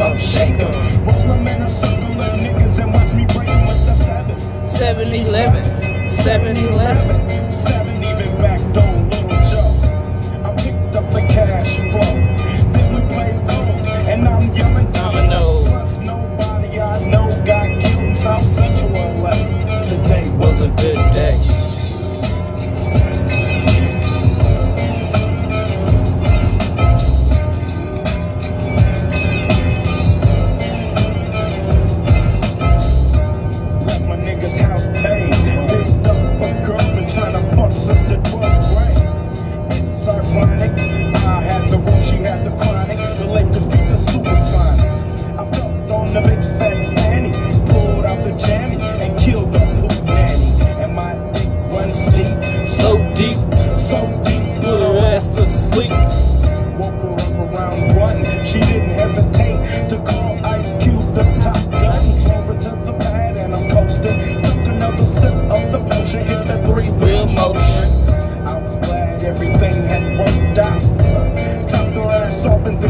up shaker. Roll them in a circle of niggas and watch me break them with the seven. 7-Eleven. 7-Eleven. The Fanny, pulled out the jammy and killed the poop nanny. And my dick runs deep, so deep, so deep, put her ass to sleep. Woke her up around one, she didn't hesitate to call Ice Cube the top gun. Over to the pad and I'm coasting. Took another sip of the potion, hit the three wheel motion. I was glad everything had worked out. Dropped her ass off and